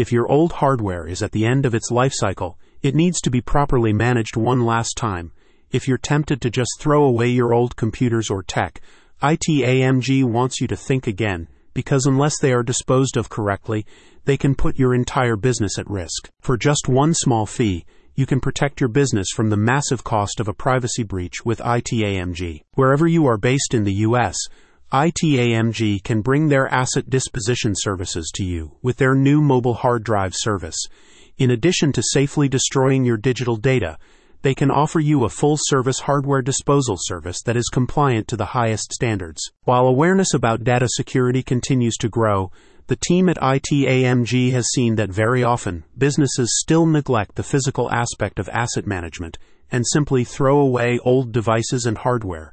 If your old hardware is at the end of its life cycle, it needs to be properly managed one last time. If you're tempted to just throw away your old computers or tech, ITAMG wants you to think again, because unless they are disposed of correctly, they can put your entire business at risk. For just one small fee, you can protect your business from the massive cost of a privacy breach with ITAMG. Wherever you are based in the U.S., ITAMG can bring their asset disposition services to you with their new mobile hard drive service. In addition to safely destroying your digital data, they can offer you a full service hardware disposal service that is compliant to the highest standards. While awareness about data security continues to grow, the team at ITAMG has seen that very often businesses still neglect the physical aspect of asset management and simply throw away old devices and hardware.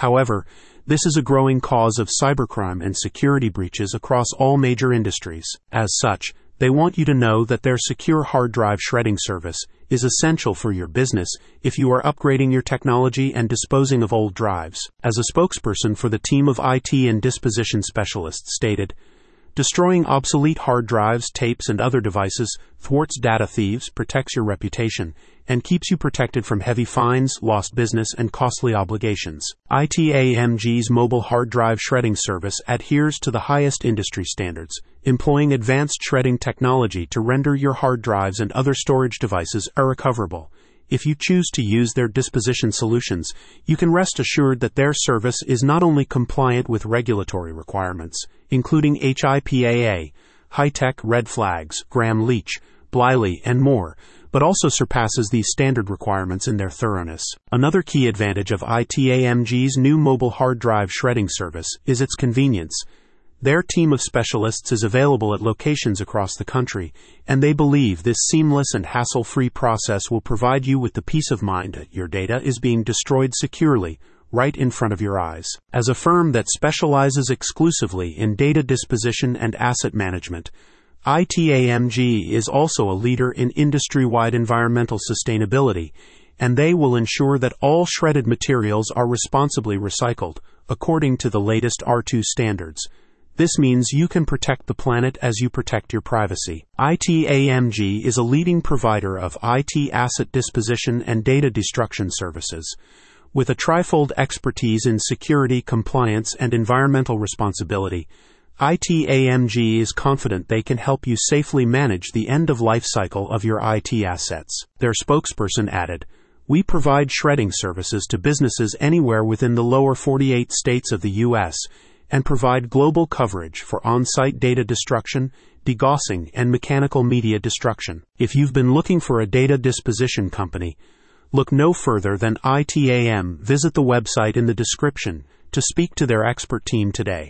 However, this is a growing cause of cybercrime and security breaches across all major industries. As such, they want you to know that their secure hard drive shredding service is essential for your business if you are upgrading your technology and disposing of old drives. As a spokesperson for the team of IT and disposition specialists stated, Destroying obsolete hard drives, tapes, and other devices thwarts data thieves, protects your reputation, and keeps you protected from heavy fines, lost business, and costly obligations. ITAMG's mobile hard drive shredding service adheres to the highest industry standards, employing advanced shredding technology to render your hard drives and other storage devices irrecoverable if you choose to use their disposition solutions, you can rest assured that their service is not only compliant with regulatory requirements, including HIPAA, HITECH red flags, Gramm Leach, Bliley, and more, but also surpasses these standard requirements in their thoroughness. Another key advantage of ITAMG's new mobile hard drive shredding service is its convenience. Their team of specialists is available at locations across the country, and they believe this seamless and hassle free process will provide you with the peace of mind that your data is being destroyed securely right in front of your eyes. As a firm that specializes exclusively in data disposition and asset management, ITAMG is also a leader in industry wide environmental sustainability, and they will ensure that all shredded materials are responsibly recycled according to the latest R2 standards. This means you can protect the planet as you protect your privacy. ITAMG is a leading provider of IT asset disposition and data destruction services. With a trifold expertise in security, compliance, and environmental responsibility, ITAMG is confident they can help you safely manage the end of life cycle of your IT assets. Their spokesperson added, We provide shredding services to businesses anywhere within the lower 48 states of the U.S and provide global coverage for on site data destruction, degaussing, and mechanical media destruction. If you've been looking for a data disposition company, look no further than ITAM. Visit the website in the description to speak to their expert team today.